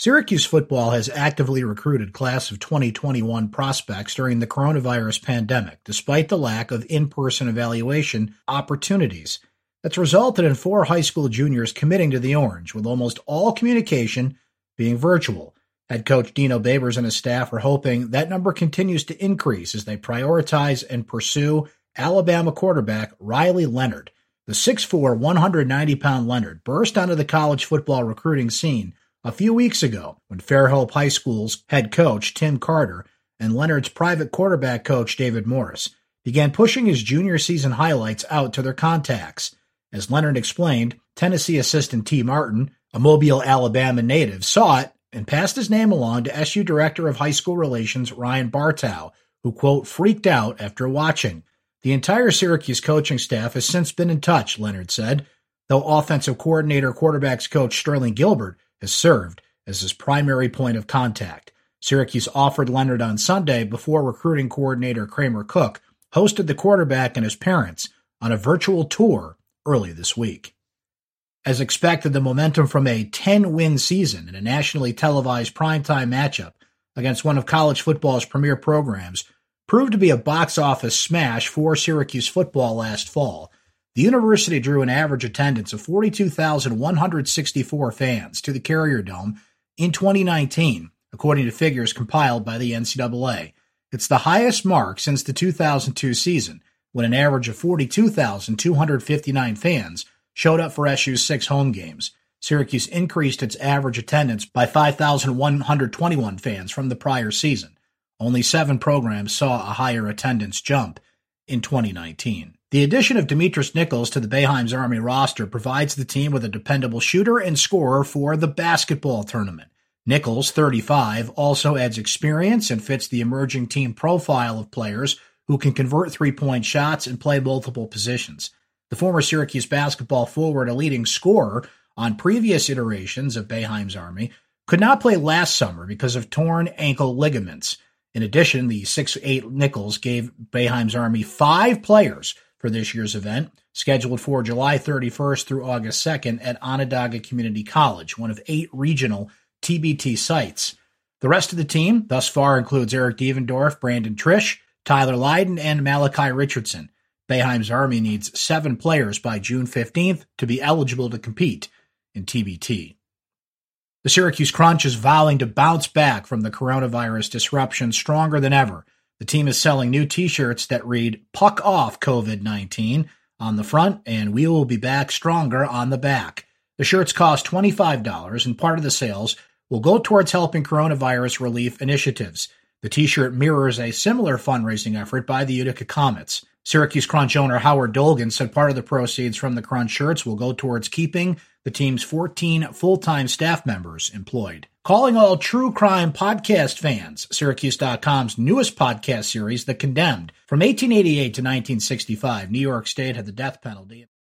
Syracuse football has actively recruited class of 2021 prospects during the coronavirus pandemic, despite the lack of in-person evaluation opportunities. That's resulted in four high school juniors committing to the Orange, with almost all communication being virtual. Head coach Dino Babers and his staff are hoping that number continues to increase as they prioritize and pursue Alabama quarterback Riley Leonard. The 6'4, 190 pound Leonard burst onto the college football recruiting scene a few weeks ago when Fairhope High School's head coach Tim Carter and Leonard's private quarterback coach David Morris began pushing his junior season highlights out to their contacts. As Leonard explained, Tennessee assistant Tee Martin, a Mobile, Alabama native, saw it and passed his name along to SU Director of High School Relations Ryan Bartow, who, quote, freaked out after watching. The entire Syracuse coaching staff has since been in touch, Leonard said, though offensive coordinator quarterbacks coach Sterling Gilbert has served as his primary point of contact. Syracuse offered Leonard on Sunday before recruiting coordinator Kramer Cook hosted the quarterback and his parents on a virtual tour early this week. As expected, the momentum from a 10 win season in a nationally televised primetime matchup against one of college football's premier programs proved to be a box office smash for Syracuse football last fall the university drew an average attendance of 42,164 fans to the Carrier Dome in 2019, according to figures compiled by the NCAA. It's the highest mark since the 2002 season, when an average of 42,259 fans showed up for SU's six home games. Syracuse increased its average attendance by 5,121 fans from the prior season. Only seven programs saw a higher attendance jump in 2019. The addition of Demetrius Nichols to the Boeheim's Army roster provides the team with a dependable shooter and scorer for the basketball tournament. Nichols, 35, also adds experience and fits the emerging team profile of players who can convert three point shots and play multiple positions. The former Syracuse basketball forward, a leading scorer on previous iterations of Boeheim's Army, could not play last summer because of torn ankle ligaments. In addition, the 6'8 Nichols gave Boeheim's Army five players for this year's event, scheduled for July 31st through August 2nd at Onondaga Community College, one of eight regional TBT sites. The rest of the team thus far includes Eric Devendorf, Brandon Triche, Tyler Lydon, and Malachi Richardson. Boeheim's Army needs seven players by June 15th to be eligible to compete in TBT. The Syracuse Crunch is vowing to bounce back from the coronavirus disruption stronger than ever the team is selling new t shirts that read Puck Off COVID 19 on the front, and we will be back stronger on the back. The shirts cost $25, and part of the sales will go towards helping coronavirus relief initiatives. The t shirt mirrors a similar fundraising effort by the Utica Comets. Syracuse Crunch owner Howard Dolgon said part of the proceeds from the Crunch shirts will go towards keeping the team's 14 full time staff members employed. Calling all true crime podcast fans, Syracuse.com's newest podcast series, The Condemned. From 1888 to 1965, New York State had the death penalty.